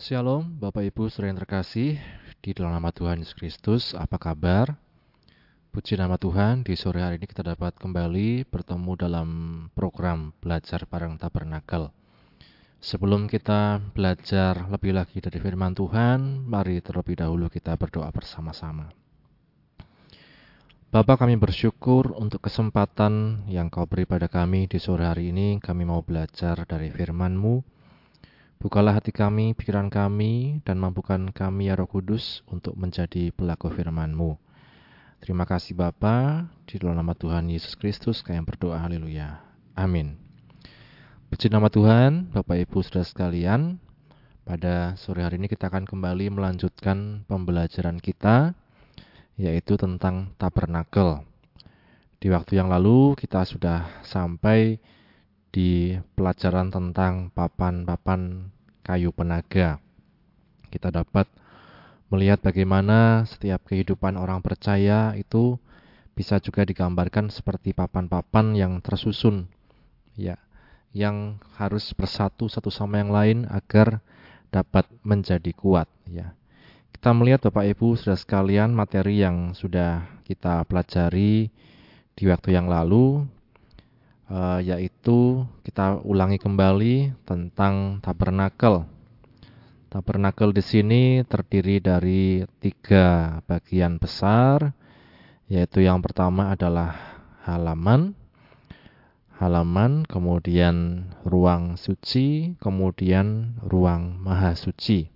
Shalom Bapak Ibu Saudara terkasih Di dalam nama Tuhan Yesus Kristus Apa kabar? Puji nama Tuhan Di sore hari ini kita dapat kembali Bertemu dalam program Belajar Bareng Tabernakel. Sebelum kita belajar lebih lagi dari firman Tuhan Mari terlebih dahulu kita berdoa bersama-sama. Bapak kami bersyukur untuk kesempatan yang kau beri pada kami di sore hari ini. Kami mau belajar dari firman-Mu Bukalah hati kami, pikiran kami, dan mampukan kami ya roh kudus untuk menjadi pelaku firman-Mu. Terima kasih Bapa, di dalam nama Tuhan Yesus Kristus kami berdoa, haleluya. Amin. Puji nama Tuhan, Bapak Ibu Saudara sekalian, pada sore hari ini kita akan kembali melanjutkan pembelajaran kita, yaitu tentang tabernakel. Di waktu yang lalu kita sudah sampai di pelajaran tentang papan-papan kayu penaga. Kita dapat melihat bagaimana setiap kehidupan orang percaya itu bisa juga digambarkan seperti papan-papan yang tersusun ya yang harus bersatu satu sama yang lain agar dapat menjadi kuat ya. Kita melihat Bapak Ibu sudah sekalian materi yang sudah kita pelajari di waktu yang lalu uh, yaitu kita ulangi kembali tentang tabernakel. Tabernakel di sini terdiri dari tiga bagian besar, yaitu yang pertama adalah halaman, halaman, kemudian ruang suci, kemudian ruang maha suci.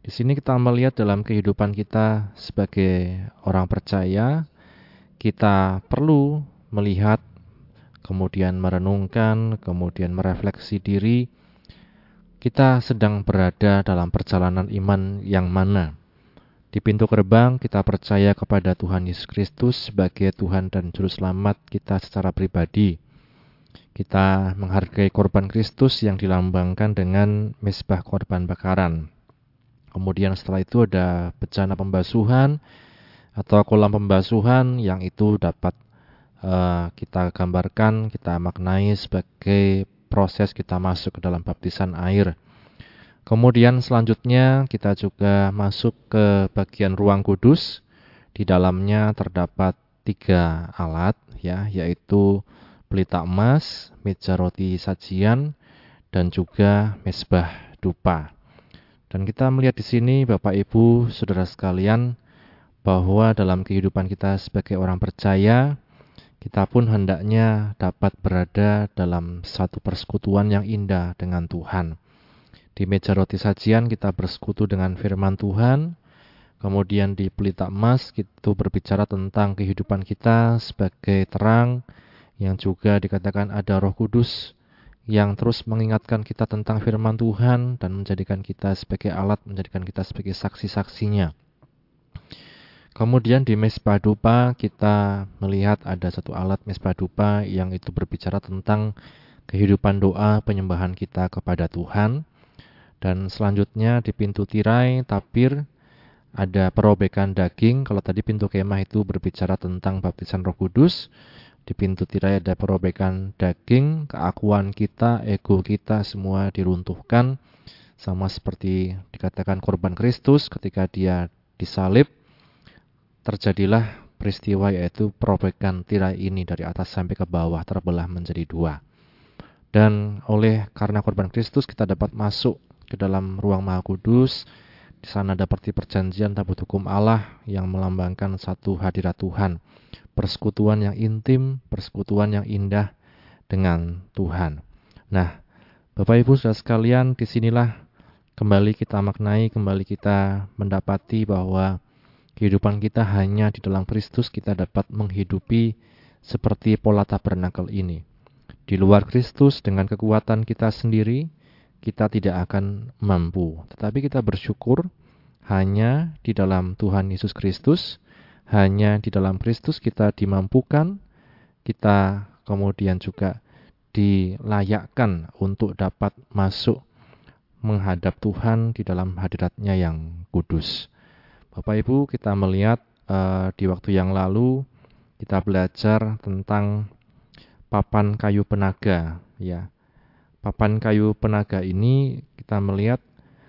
Di sini kita melihat dalam kehidupan kita sebagai orang percaya, kita perlu melihat kemudian merenungkan, kemudian merefleksi diri, kita sedang berada dalam perjalanan iman yang mana. Di pintu gerbang kita percaya kepada Tuhan Yesus Kristus sebagai Tuhan dan Juru Selamat kita secara pribadi. Kita menghargai korban Kristus yang dilambangkan dengan mesbah korban bakaran. Kemudian setelah itu ada bencana pembasuhan atau kolam pembasuhan yang itu dapat uh, kita gambarkan, kita maknai sebagai proses kita masuk ke dalam baptisan air. Kemudian selanjutnya kita juga masuk ke bagian ruang kudus. Di dalamnya terdapat tiga alat, ya, yaitu pelita emas, meja roti sajian, dan juga mesbah dupa. Dan kita melihat di sini, Bapak Ibu, saudara sekalian, bahwa dalam kehidupan kita sebagai orang percaya, kita pun hendaknya dapat berada dalam satu persekutuan yang indah dengan Tuhan. Di meja roti sajian kita bersekutu dengan firman Tuhan, kemudian di pelita emas itu berbicara tentang kehidupan kita sebagai terang, yang juga dikatakan ada roh kudus yang terus mengingatkan kita tentang firman Tuhan dan menjadikan kita sebagai alat, menjadikan kita sebagai saksi-saksinya. Kemudian di mesbah dupa kita melihat ada satu alat mesbah dupa yang itu berbicara tentang kehidupan doa penyembahan kita kepada Tuhan. Dan selanjutnya di pintu tirai tapir ada perobekan daging. Kalau tadi pintu kemah itu berbicara tentang baptisan Roh Kudus, di pintu tirai ada perobekan daging, keakuan kita, ego kita semua diruntuhkan sama seperti dikatakan korban Kristus ketika dia disalib terjadilah peristiwa yaitu perobekan tirai ini dari atas sampai ke bawah terbelah menjadi dua. Dan oleh karena korban Kristus kita dapat masuk ke dalam ruang Maha Kudus. Di sana ada seperti perjanjian tabut hukum Allah yang melambangkan satu hadirat Tuhan. Persekutuan yang intim, persekutuan yang indah dengan Tuhan. Nah, Bapak Ibu sudah sekalian, di sinilah kembali kita maknai, kembali kita mendapati bahwa kehidupan kita hanya di dalam Kristus kita dapat menghidupi seperti pola tabernakel ini. Di luar Kristus dengan kekuatan kita sendiri, kita tidak akan mampu. Tetapi kita bersyukur hanya di dalam Tuhan Yesus Kristus, hanya di dalam Kristus kita dimampukan, kita kemudian juga dilayakkan untuk dapat masuk menghadap Tuhan di dalam hadiratnya yang kudus. Bapak Ibu, kita melihat uh, di waktu yang lalu kita belajar tentang papan kayu penaga, ya. Papan kayu penaga ini kita melihat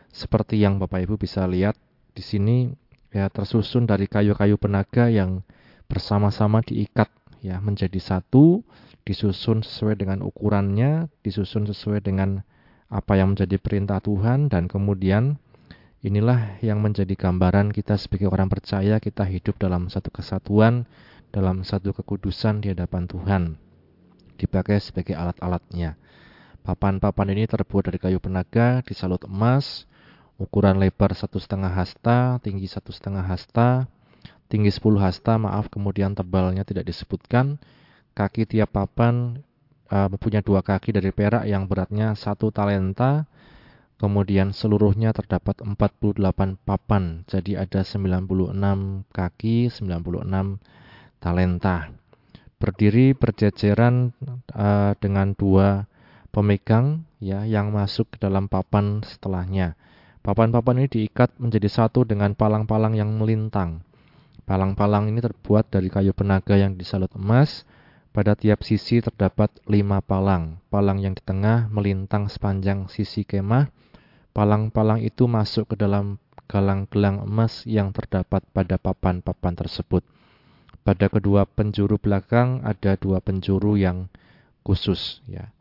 seperti yang Bapak Ibu bisa lihat di sini ya tersusun dari kayu-kayu penaga yang bersama-sama diikat ya menjadi satu, disusun sesuai dengan ukurannya, disusun sesuai dengan apa yang menjadi perintah Tuhan dan kemudian inilah yang menjadi gambaran kita sebagai orang percaya kita hidup dalam satu kesatuan, dalam satu kekudusan di hadapan Tuhan. Dipakai sebagai alat-alatnya. Papan-papan ini terbuat dari kayu penaga, disalut emas, ukuran lebar satu setengah hasta, tinggi satu setengah hasta, tinggi 10 hasta, maaf kemudian tebalnya tidak disebutkan. Kaki tiap papan uh, mempunyai dua kaki dari perak yang beratnya satu talenta, kemudian seluruhnya terdapat 48 papan, jadi ada 96 kaki, 96 talenta. Berdiri berjejeran uh, dengan dua pemegang ya yang masuk ke dalam papan setelahnya. Papan-papan ini diikat menjadi satu dengan palang-palang yang melintang. Palang-palang ini terbuat dari kayu penaga yang disalut emas. Pada tiap sisi terdapat lima palang. Palang yang di tengah melintang sepanjang sisi kemah. Palang-palang itu masuk ke dalam galang-gelang emas yang terdapat pada papan-papan tersebut. Pada kedua penjuru belakang ada dua penjuru yang khusus. Ya.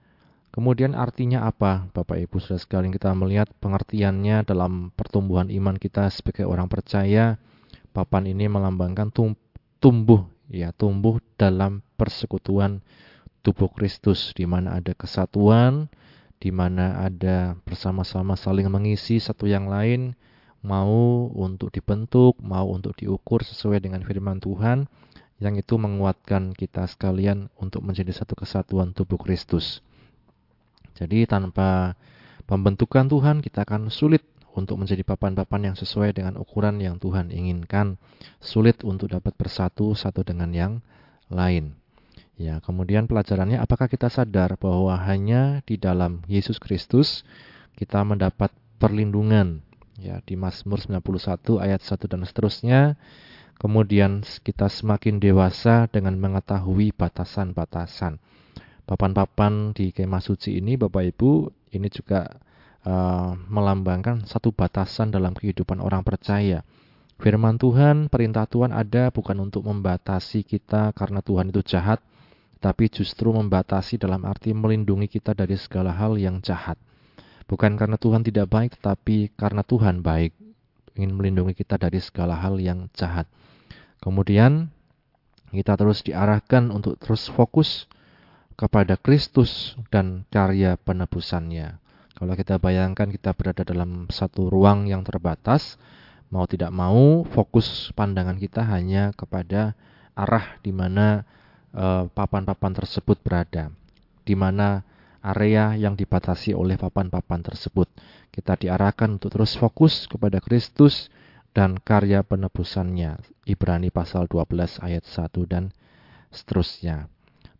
Kemudian artinya apa Bapak Ibu Saudara sekalian kita melihat pengertiannya dalam pertumbuhan iman kita sebagai orang percaya papan ini melambangkan tumbuh ya tumbuh dalam persekutuan tubuh Kristus di mana ada kesatuan di mana ada bersama-sama saling mengisi satu yang lain mau untuk dibentuk mau untuk diukur sesuai dengan firman Tuhan yang itu menguatkan kita sekalian untuk menjadi satu kesatuan tubuh Kristus. Jadi tanpa pembentukan Tuhan kita akan sulit untuk menjadi papan-papan yang sesuai dengan ukuran yang Tuhan inginkan. Sulit untuk dapat bersatu satu dengan yang lain. Ya, kemudian pelajarannya apakah kita sadar bahwa hanya di dalam Yesus Kristus kita mendapat perlindungan. Ya, di Mazmur 91 ayat 1 dan seterusnya. Kemudian kita semakin dewasa dengan mengetahui batasan-batasan papan-papan di kemah suci ini Bapak Ibu ini juga uh, melambangkan satu batasan dalam kehidupan orang percaya. Firman Tuhan, perintah Tuhan ada bukan untuk membatasi kita karena Tuhan itu jahat, tapi justru membatasi dalam arti melindungi kita dari segala hal yang jahat. Bukan karena Tuhan tidak baik, tetapi karena Tuhan baik, ingin melindungi kita dari segala hal yang jahat. Kemudian kita terus diarahkan untuk terus fokus kepada Kristus dan karya penebusannya. Kalau kita bayangkan kita berada dalam satu ruang yang terbatas, mau tidak mau fokus pandangan kita hanya kepada arah di mana papan-papan uh, tersebut berada, di mana area yang dibatasi oleh papan-papan tersebut. Kita diarahkan untuk terus fokus kepada Kristus dan karya penebusannya. Ibrani pasal 12 ayat 1 dan seterusnya.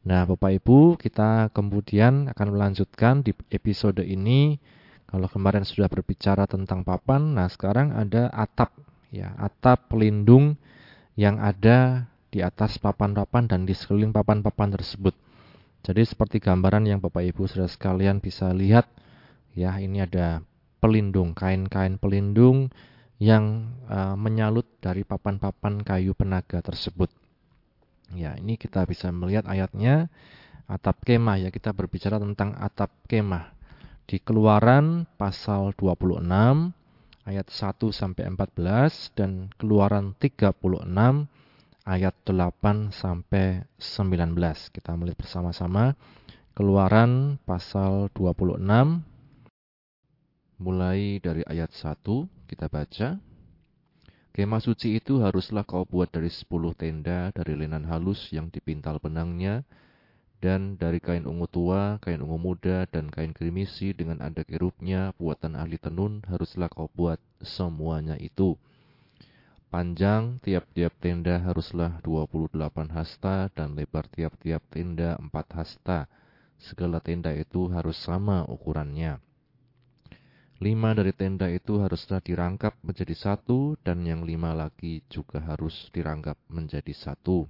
Nah, Bapak Ibu, kita kemudian akan melanjutkan di episode ini. Kalau kemarin sudah berbicara tentang papan, nah sekarang ada atap, ya, atap pelindung yang ada di atas papan-papan dan di sekeliling papan-papan tersebut. Jadi seperti gambaran yang Bapak Ibu sudah sekalian bisa lihat, ya, ini ada pelindung, kain-kain pelindung yang uh, menyalut dari papan-papan kayu penaga tersebut. Ya, ini kita bisa melihat ayatnya atap kemah ya. Kita berbicara tentang atap kemah. Di Keluaran pasal 26 ayat 1 sampai 14 dan Keluaran 36 ayat 8 sampai 19. Kita melihat bersama-sama Keluaran pasal 26 mulai dari ayat 1 kita baca Kemah suci itu haruslah kau buat dari sepuluh tenda dari lenan halus yang dipintal benangnya, dan dari kain ungu tua, kain ungu muda, dan kain krimisi dengan ada kerubnya, buatan ahli tenun, haruslah kau buat semuanya itu. Panjang tiap-tiap tenda haruslah 28 hasta, dan lebar tiap-tiap tenda 4 hasta. Segala tenda itu harus sama ukurannya. Lima dari tenda itu haruslah dirangkap menjadi satu, dan yang lima lagi juga harus dirangkap menjadi satu.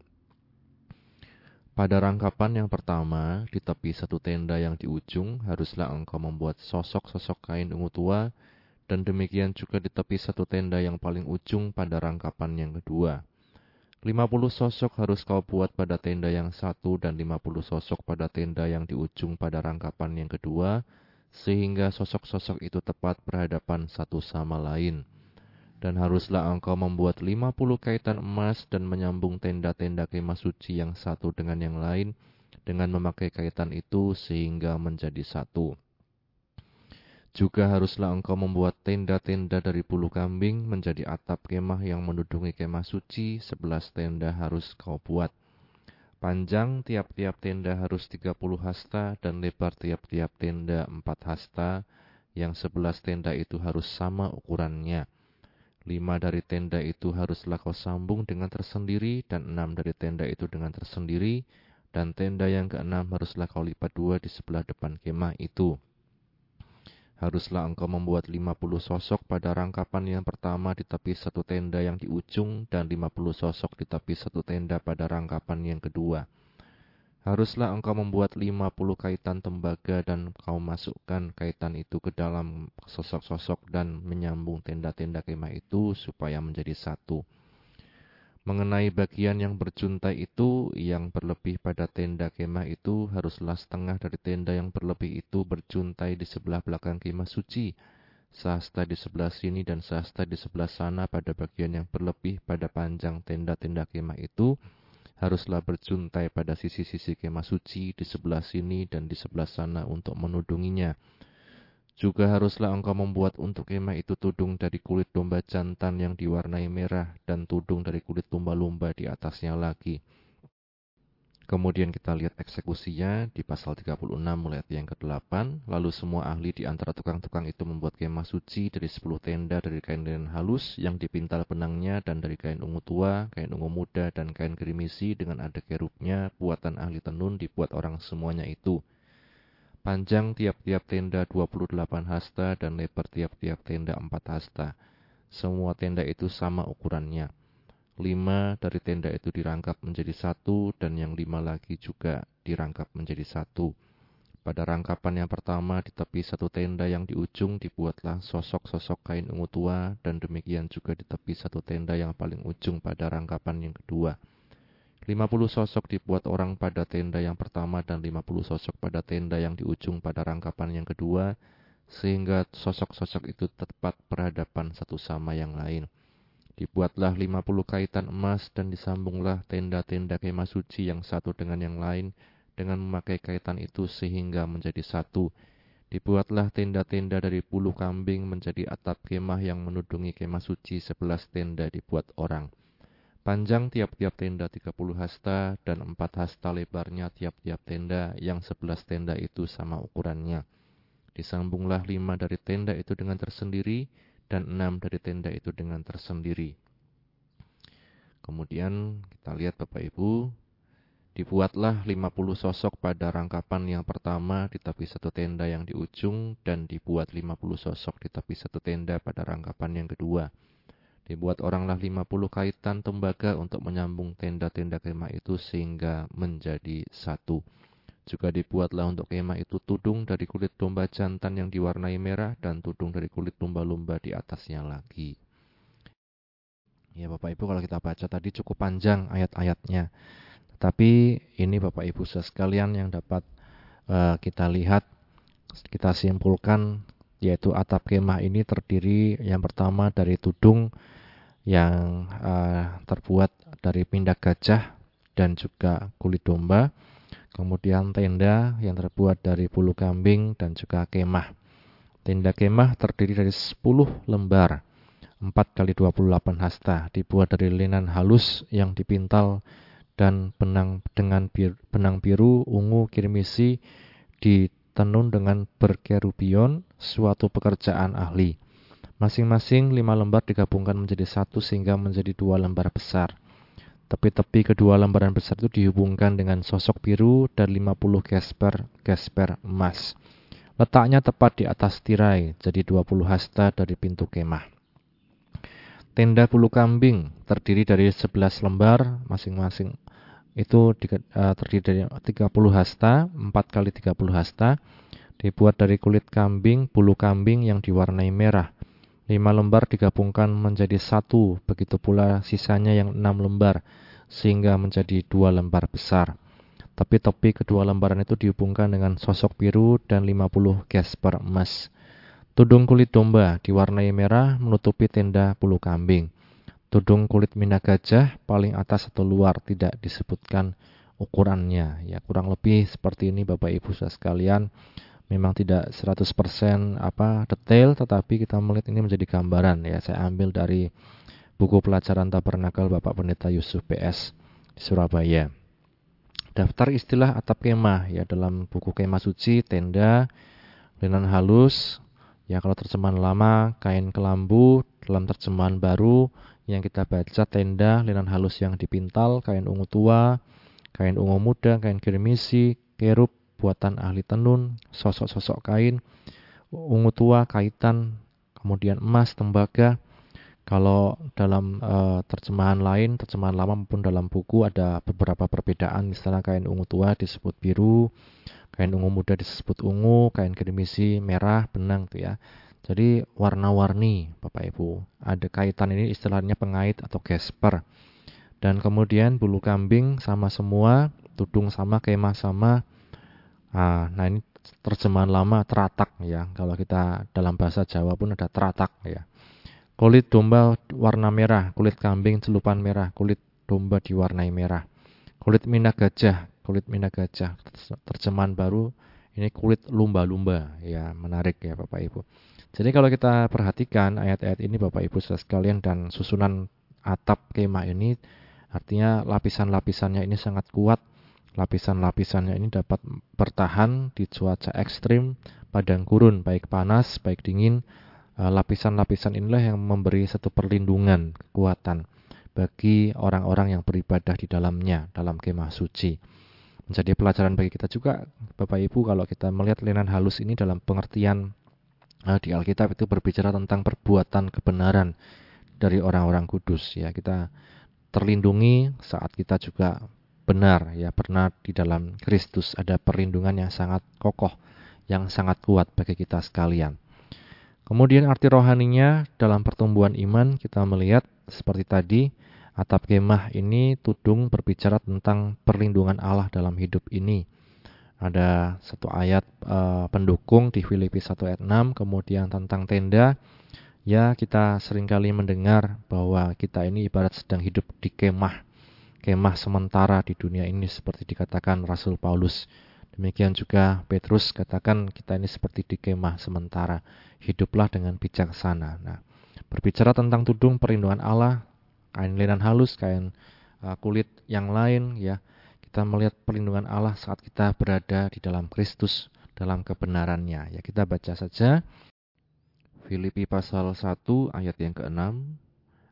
Pada rangkapan yang pertama, di tepi satu tenda yang di ujung, haruslah engkau membuat sosok-sosok kain ungu tua dan demikian juga di tepi satu tenda yang paling ujung pada rangkapan yang kedua. Lima puluh sosok harus kau buat pada tenda yang satu dan lima puluh sosok pada tenda yang di ujung pada rangkapan yang kedua, sehingga sosok-sosok itu tepat berhadapan satu sama lain. Dan haruslah engkau membuat lima puluh kaitan emas dan menyambung tenda-tenda kemah suci yang satu dengan yang lain dengan memakai kaitan itu sehingga menjadi satu. Juga haruslah engkau membuat tenda-tenda dari bulu kambing menjadi atap kemah yang menudungi kemah suci, sebelas tenda harus kau buat. Panjang tiap-tiap tenda harus tiga puluh hasta dan lebar tiap-tiap tenda empat hasta, yang sebelas tenda itu harus sama ukurannya. Lima dari tenda itu haruslah kau sambung dengan tersendiri, dan enam dari tenda itu dengan tersendiri, dan tenda yang keenam haruslah kau lipat dua di sebelah depan kemah itu Haruslah engkau membuat lima puluh sosok pada rangkapan yang pertama di tepi satu tenda yang di ujung dan lima puluh sosok di tepi satu tenda pada rangkapan yang kedua. Haruslah engkau membuat lima puluh kaitan tembaga dan kau masukkan kaitan itu ke dalam sosok-sosok dan menyambung tenda-tenda kemah itu supaya menjadi satu Mengenai bagian yang berjuntai itu, yang berlebih pada tenda kemah itu haruslah setengah dari tenda yang berlebih itu berjuntai di sebelah belakang kemah suci, sahasta di sebelah sini dan sahasta di sebelah sana pada bagian yang berlebih pada panjang tenda-tenda kemah itu, haruslah berjuntai pada sisi-sisi kemah suci di sebelah sini dan di sebelah sana untuk menudunginya juga haruslah engkau membuat untuk kemah itu tudung dari kulit domba jantan yang diwarnai merah dan tudung dari kulit lumba-lumba di atasnya lagi. Kemudian kita lihat eksekusinya di pasal 36 mulai ayat yang ke-8. Lalu semua ahli di antara tukang-tukang itu membuat kemah suci dari 10 tenda dari kain linen halus yang dipintal benangnya dan dari kain ungu tua, kain ungu muda, dan kain gerimisi dengan ada kerubnya, buatan ahli tenun dibuat orang semuanya itu. Panjang tiap-tiap tenda 28 hasta dan lebar tiap-tiap tenda 4 hasta. Semua tenda itu sama ukurannya. Lima dari tenda itu dirangkap menjadi satu dan yang lima lagi juga dirangkap menjadi satu. Pada rangkapan yang pertama di tepi satu tenda yang di ujung dibuatlah sosok-sosok kain ungu tua dan demikian juga di tepi satu tenda yang paling ujung pada rangkapan yang kedua. Lima puluh sosok dibuat orang pada tenda yang pertama dan lima puluh sosok pada tenda yang di ujung pada rangkapan yang kedua, sehingga sosok-sosok itu tepat berhadapan satu sama yang lain. Dibuatlah lima puluh kaitan emas dan disambunglah tenda-tenda kemah suci yang satu dengan yang lain dengan memakai kaitan itu sehingga menjadi satu. Dibuatlah tenda-tenda dari bulu kambing menjadi atap kemah yang menudungi kemah suci sebelas tenda dibuat orang. Panjang tiap-tiap tenda 30 hasta dan 4 hasta lebarnya tiap-tiap tenda yang 11 tenda itu sama ukurannya. Disambunglah lima dari tenda itu dengan tersendiri dan enam dari tenda itu dengan tersendiri. Kemudian kita lihat Bapak Ibu, dibuatlah 50 sosok pada rangkapan yang pertama di tepi satu tenda yang di ujung dan dibuat 50 sosok di tepi satu tenda pada rangkapan yang kedua Dibuat oranglah lima puluh kaitan tembaga untuk menyambung tenda-tenda kemah itu sehingga menjadi satu. Juga dibuatlah untuk kemah itu tudung dari kulit domba jantan yang diwarnai merah dan tudung dari kulit lumba-lumba di atasnya lagi. Ya Bapak Ibu kalau kita baca tadi cukup panjang ayat-ayatnya. Tetapi ini Bapak Ibu sekalian yang dapat uh, kita lihat, kita simpulkan yaitu atap kemah ini terdiri yang pertama dari tudung yang uh, terbuat dari pindak gajah dan juga kulit domba. Kemudian tenda yang terbuat dari bulu kambing dan juga kemah. Tenda kemah terdiri dari 10 lembar 4 kali 28 hasta dibuat dari linen halus yang dipintal dan benang dengan bir, benang biru ungu kirmisi ditenun dengan berkerubion suatu pekerjaan ahli. Masing-masing lima lembar digabungkan menjadi satu sehingga menjadi dua lembar besar. Tepi-tepi kedua lembaran besar itu dihubungkan dengan sosok biru dan 50 gesper gesper emas. Letaknya tepat di atas tirai, jadi 20 hasta dari pintu kemah. Tenda bulu kambing terdiri dari 11 lembar masing-masing itu uh, terdiri dari 30 hasta, 4 kali 30 hasta, dibuat dari kulit kambing, bulu kambing yang diwarnai merah lima lembar digabungkan menjadi satu, begitu pula sisanya yang enam lembar, sehingga menjadi dua lembar besar. Tapi topi kedua lembaran itu dihubungkan dengan sosok biru dan 50 gesper emas. Tudung kulit domba diwarnai merah menutupi tenda bulu kambing. Tudung kulit mina gajah paling atas atau luar tidak disebutkan ukurannya. Ya, kurang lebih seperti ini Bapak Ibu Saudara sekalian. Memang tidak 100% apa detail tetapi kita melihat ini menjadi gambaran. Ya saya ambil dari buku pelajaran tabernakel Bapak Pendeta Yusuf PS Surabaya. Daftar istilah atap kemah. Ya dalam buku kemah suci tenda linen halus ya kalau terjemahan lama kain kelambu dalam terjemahan baru yang kita baca tenda linen halus yang dipintal kain ungu tua kain ungu muda kain kirmisi kerub buatan ahli tenun, sosok-sosok kain, ungu tua, kaitan, kemudian emas, tembaga. Kalau dalam uh, terjemahan lain, terjemahan lama maupun dalam buku ada beberapa perbedaan. Misalnya kain ungu tua disebut biru, kain ungu muda disebut ungu, kain kedemisi merah, benang tuh ya. Jadi warna-warni Bapak Ibu. Ada kaitan ini istilahnya pengait atau gesper. Dan kemudian bulu kambing sama semua, tudung sama, kemah sama, Ah, nah ini terjemahan lama teratak ya. Kalau kita dalam bahasa Jawa pun ada teratak ya. Kulit domba warna merah, kulit kambing celupan merah, kulit domba diwarnai merah. Kulit minyak gajah, kulit minyak gajah. Terjemahan baru ini kulit lumba-lumba ya, menarik ya Bapak Ibu. Jadi kalau kita perhatikan ayat-ayat ini Bapak Ibu Saudara sekalian dan susunan atap kemah ini artinya lapisan-lapisannya ini sangat kuat Lapisan-lapisannya ini dapat bertahan di cuaca ekstrim, padang gurun, baik panas, baik dingin. Eh, lapisan-lapisan inilah yang memberi satu perlindungan, kekuatan bagi orang-orang yang beribadah di dalamnya, dalam kemah suci. Menjadi pelajaran bagi kita juga, Bapak Ibu, kalau kita melihat linen halus ini dalam pengertian uh, di Alkitab itu berbicara tentang perbuatan kebenaran dari orang-orang kudus. Ya, kita terlindungi saat kita juga benar ya pernah di dalam Kristus ada perlindungan yang sangat kokoh yang sangat kuat bagi kita sekalian. Kemudian arti rohaninya dalam pertumbuhan iman kita melihat seperti tadi atap kemah ini tudung berbicara tentang perlindungan Allah dalam hidup ini. Ada satu ayat uh, pendukung di Filipi 1 ayat 6 kemudian tentang tenda ya kita sering kali mendengar bahwa kita ini ibarat sedang hidup di kemah kemah sementara di dunia ini seperti dikatakan Rasul Paulus. Demikian juga Petrus katakan kita ini seperti di kemah sementara. Hiduplah dengan bijaksana. Nah, berbicara tentang tudung perlindungan Allah, kain linen halus, kain uh, kulit yang lain ya. Kita melihat perlindungan Allah saat kita berada di dalam Kristus dalam kebenarannya. Ya, kita baca saja Filipi pasal 1 ayat yang ke-6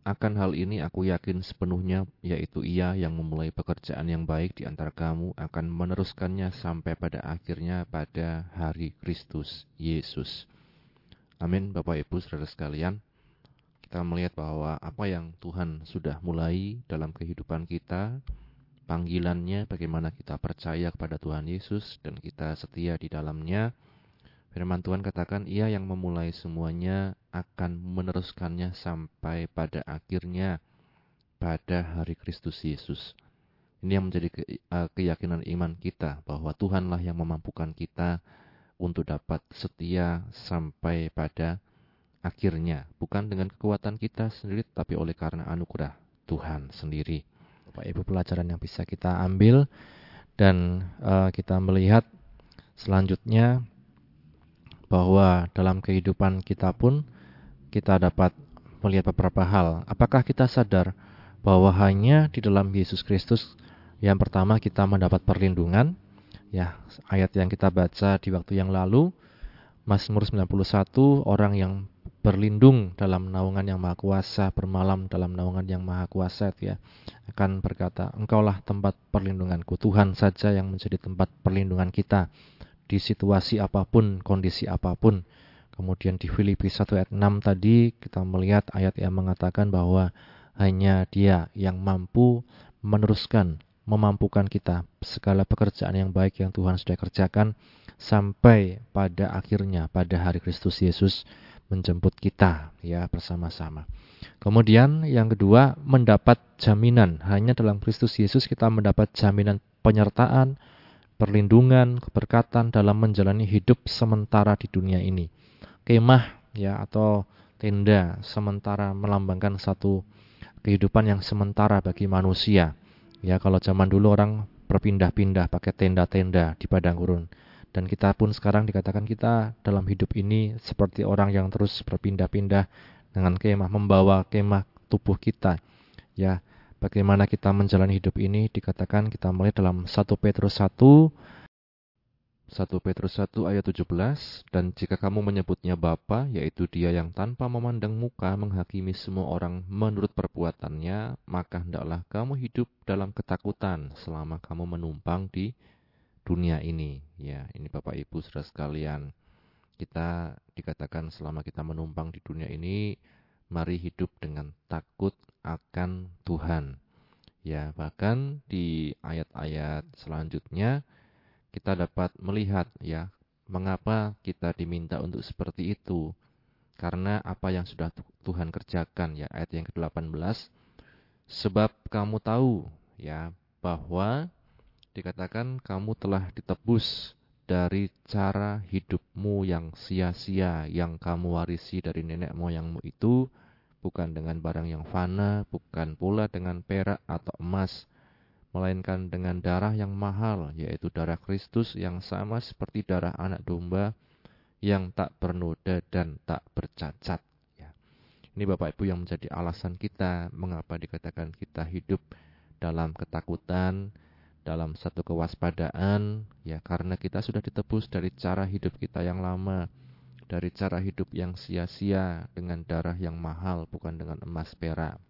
akan hal ini aku yakin sepenuhnya, yaitu ia yang memulai pekerjaan yang baik di antara kamu akan meneruskannya sampai pada akhirnya pada hari Kristus Yesus. Amin, Bapak Ibu, saudara sekalian. Kita melihat bahwa apa yang Tuhan sudah mulai dalam kehidupan kita, panggilannya, bagaimana kita percaya kepada Tuhan Yesus dan kita setia di dalamnya, Firman Tuhan katakan, ia yang memulai semuanya akan meneruskannya sampai pada akhirnya pada hari Kristus Yesus. Ini yang menjadi eh, keyakinan iman kita bahwa Tuhanlah yang memampukan kita untuk dapat setia sampai pada akhirnya, bukan dengan kekuatan kita sendiri tapi oleh karena anugerah Tuhan sendiri. Bapak Ibu pelajaran yang bisa kita ambil dan uh, kita melihat selanjutnya bahwa dalam kehidupan kita pun kita dapat melihat beberapa hal. Apakah kita sadar bahwa hanya di dalam Yesus Kristus yang pertama kita mendapat perlindungan? Ya, ayat yang kita baca di waktu yang lalu Mazmur 91 orang yang berlindung dalam naungan yang maha kuasa, bermalam dalam naungan yang maha kuasa ya, akan berkata, Engkaulah tempat perlindunganku, Tuhan saja yang menjadi tempat perlindungan kita di situasi apa pun, kondisi apa pun. Kemudian di Filipi 1 ayat 6 tadi kita melihat ayat yang mengatakan bahwa hanya dia yang mampu meneruskan, memampukan kita segala pekerjaan yang baik yang Tuhan sudah kerjakan sampai pada akhirnya pada hari Kristus Yesus menjemput kita ya bersama-sama. Kemudian yang kedua mendapat jaminan. Hanya dalam Kristus Yesus kita mendapat jaminan penyertaan, perlindungan, keberkatan dalam menjalani hidup sementara di dunia ini. Kemah ya atau tenda sementara melambangkan satu kehidupan yang sementara bagi manusia. Ya kalau zaman dulu orang berpindah-pindah pakai tenda-tenda di padang gurun dan kita pun sekarang dikatakan kita dalam hidup ini seperti orang yang terus berpindah-pindah dengan kemah, membawa kemah tubuh kita. Ya, bagaimana kita menjalani hidup ini dikatakan kita melihat dalam 1 Petrus 1 1 Petrus 1 ayat 17 dan jika kamu menyebutnya Bapa yaitu dia yang tanpa memandang muka menghakimi semua orang menurut perbuatannya maka hendaklah kamu hidup dalam ketakutan selama kamu menumpang di dunia ini. Ya, ini Bapak Ibu Saudara sekalian. Kita dikatakan selama kita menumpang di dunia ini, mari hidup dengan takut akan Tuhan. Ya, bahkan di ayat-ayat selanjutnya kita dapat melihat ya, mengapa kita diminta untuk seperti itu. Karena apa yang sudah Tuhan kerjakan ya, ayat yang ke-18 sebab kamu tahu ya bahwa dikatakan kamu telah ditebus dari cara hidupmu yang sia-sia yang kamu warisi dari nenek moyangmu itu bukan dengan barang yang fana, bukan pula dengan perak atau emas, melainkan dengan darah yang mahal, yaitu darah Kristus yang sama seperti darah anak domba yang tak bernoda dan tak bercacat. Ya. Ini Bapak Ibu yang menjadi alasan kita mengapa dikatakan kita hidup dalam ketakutan, dalam satu kewaspadaan ya karena kita sudah ditebus dari cara hidup kita yang lama dari cara hidup yang sia-sia dengan darah yang mahal bukan dengan emas perak.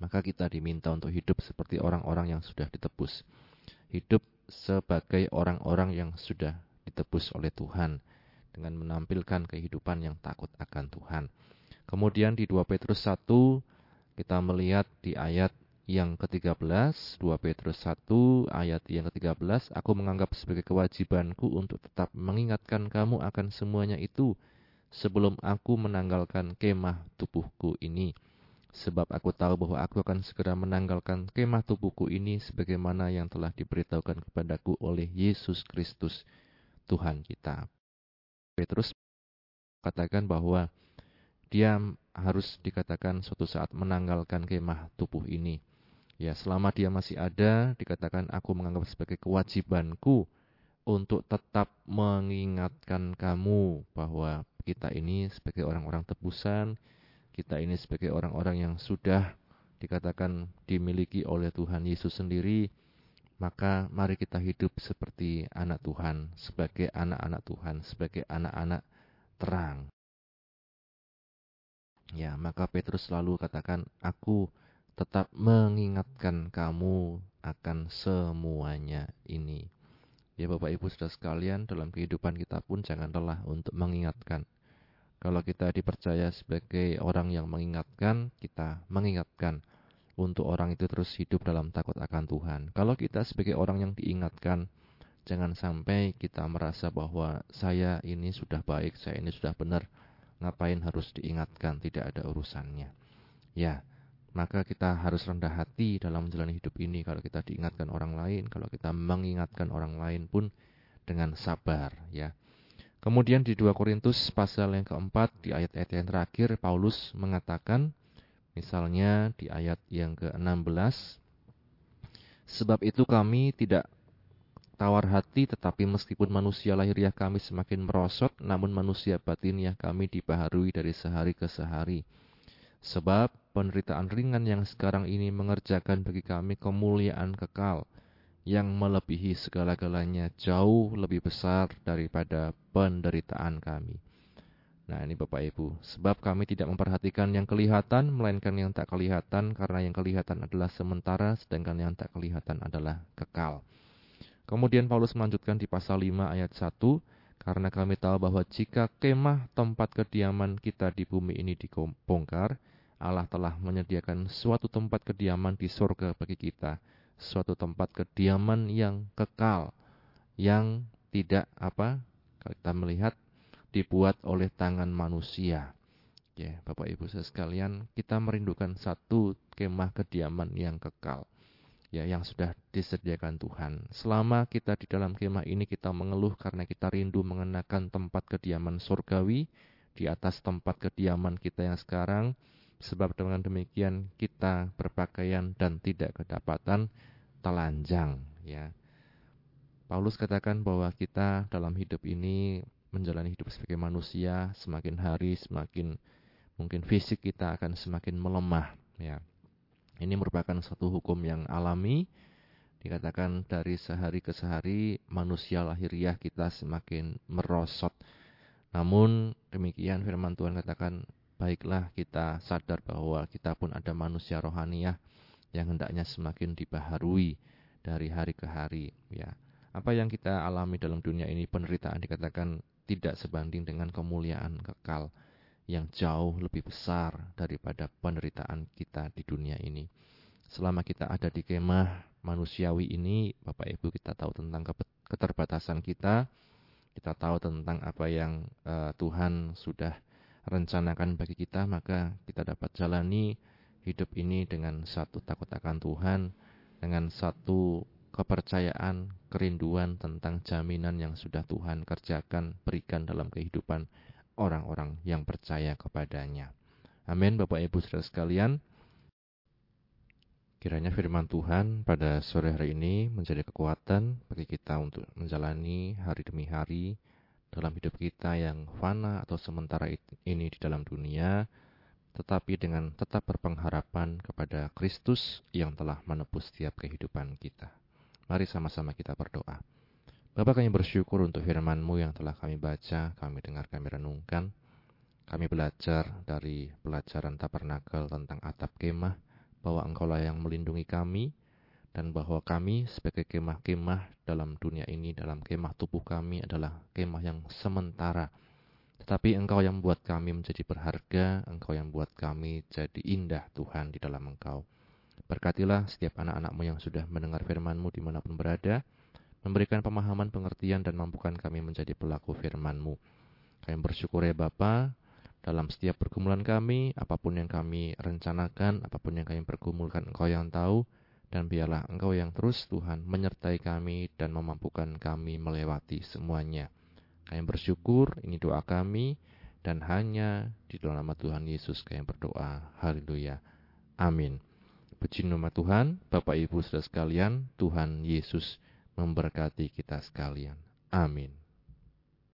Maka kita diminta untuk hidup seperti orang-orang yang sudah ditebus. Hidup sebagai orang-orang yang sudah ditebus oleh Tuhan dengan menampilkan kehidupan yang takut akan Tuhan. Kemudian di 2 Petrus 1 kita melihat di ayat yang ke-13, 2 Petrus 1 ayat yang ke-13, aku menganggap sebagai kewajibanku untuk tetap mengingatkan kamu akan semuanya itu sebelum aku menanggalkan kemah tubuhku ini. Sebab aku tahu bahwa aku akan segera menanggalkan kemah tubuhku ini sebagaimana yang telah diberitahukan kepadaku oleh Yesus Kristus, Tuhan kita. Petrus katakan bahwa dia harus dikatakan suatu saat menanggalkan kemah tubuh ini. Ya, selama dia masih ada, dikatakan aku menganggap sebagai kewajibanku untuk tetap mengingatkan kamu bahwa kita ini sebagai orang-orang tebusan, kita ini sebagai orang-orang yang sudah dikatakan dimiliki oleh Tuhan Yesus sendiri, maka mari kita hidup seperti anak Tuhan, sebagai anak-anak Tuhan, sebagai anak-anak terang. Ya, maka Petrus selalu katakan, aku tetap mengingatkan kamu akan semuanya ini. Ya Bapak Ibu sudah sekalian, dalam kehidupan kita pun jangan lelah untuk mengingatkan. Kalau kita dipercaya sebagai orang yang mengingatkan, kita mengingatkan untuk orang itu terus hidup dalam takut akan Tuhan. Kalau kita sebagai orang yang diingatkan, jangan sampai kita merasa bahwa saya ini sudah baik, saya ini sudah benar, ngapain harus diingatkan, tidak ada urusannya. Ya, maka kita harus rendah hati dalam menjalani hidup ini kalau kita diingatkan orang lain, kalau kita mengingatkan orang lain pun dengan sabar ya. Kemudian di 2 Korintus pasal yang keempat di ayat-ayat yang terakhir Paulus mengatakan misalnya di ayat yang ke-16 sebab itu kami tidak tawar hati tetapi meskipun manusia lahiriah kami semakin merosot namun manusia batiniah kami dibaharui dari sehari ke sehari Sebab penderitaan ringan yang sekarang ini mengerjakan bagi kami kemuliaan kekal yang melebihi segala-galanya jauh lebih besar daripada penderitaan kami. Nah ini Bapak Ibu, sebab kami tidak memperhatikan yang kelihatan, melainkan yang tak kelihatan, karena yang kelihatan adalah sementara, sedangkan yang tak kelihatan adalah kekal. Kemudian Paulus melanjutkan di pasal 5 ayat 1, karena kami tahu bahwa jika kemah tempat kediaman kita di bumi ini dibongkar, Allah telah menyediakan suatu tempat kediaman di surga bagi kita, suatu tempat kediaman yang kekal, yang tidak apa? Kalau kita melihat dibuat oleh tangan manusia. Ya, Bapak Ibu sekalian, kita merindukan satu kemah kediaman yang kekal. Ya, yang sudah disediakan Tuhan. Selama kita di dalam kemah ini kita mengeluh karena kita rindu mengenakan tempat kediaman surgawi di atas tempat kediaman kita yang sekarang, sebab dengan demikian kita berpakaian dan tidak kedapatan telanjang, ya. Paulus katakan bahwa kita dalam hidup ini menjalani hidup sebagai manusia semakin hari semakin mungkin fisik kita akan semakin melemah ya. Ini merupakan satu hukum yang alami dikatakan dari sehari ke sehari manusia lahiriah kita semakin merosot. Namun demikian firman Tuhan katakan baiklah kita sadar bahwa kita pun ada manusia rohaniah yang hendaknya semakin dibaharui dari hari ke hari ya apa yang kita alami dalam dunia ini penderitaan dikatakan tidak sebanding dengan kemuliaan kekal yang jauh lebih besar daripada penderitaan kita di dunia ini. Selama kita ada di kemah manusiawi ini, Bapak Ibu kita tahu tentang keterbatasan kita, kita tahu tentang apa yang uh, Tuhan sudah rencanakan bagi kita, maka kita dapat jalani hidup ini dengan satu takut akan Tuhan, dengan satu kepercayaan, kerinduan tentang jaminan yang sudah Tuhan kerjakan, berikan dalam kehidupan orang-orang yang percaya kepadanya. Amin, Bapak Ibu Saudara sekalian. Kiranya firman Tuhan pada sore hari ini menjadi kekuatan bagi kita untuk menjalani hari demi hari dalam hidup kita yang fana atau sementara ini di dalam dunia, tetapi dengan tetap berpengharapan kepada Kristus yang telah menebus setiap kehidupan kita. Mari sama-sama kita berdoa. Bapak kami bersyukur untuk firman-Mu yang telah kami baca, kami dengar, kami renungkan. Kami belajar dari pelajaran tabernakel tentang atap kemah, bahwa Engkaulah yang melindungi kami, dan bahwa kami sebagai kemah-kemah dalam dunia ini, dalam kemah tubuh kami adalah kemah yang sementara. Tetapi Engkau yang membuat kami menjadi berharga, Engkau yang membuat kami jadi indah Tuhan di dalam Engkau. Berkatilah setiap anak-anakmu yang sudah mendengar firmanmu di mana pun berada, memberikan pemahaman, pengertian, dan mampukan kami menjadi pelaku firmanmu. Kami bersyukur ya Bapa, dalam setiap pergumulan kami, apa pun yang kami rencanakan, apa pun yang kami pergumulkan, Engkau yang tahu, dan biarlah Engkau yang terus Tuhan menyertai kami dan memampukan kami melewati semuanya. Kami bersyukur, ini doa kami, dan hanya di dalam nama Tuhan Yesus kami berdoa. Haleluya. Amin. Puji nama Tuhan, Bapak Ibu saudara sekalian, Tuhan Yesus memberkati kita sekalian. Amin.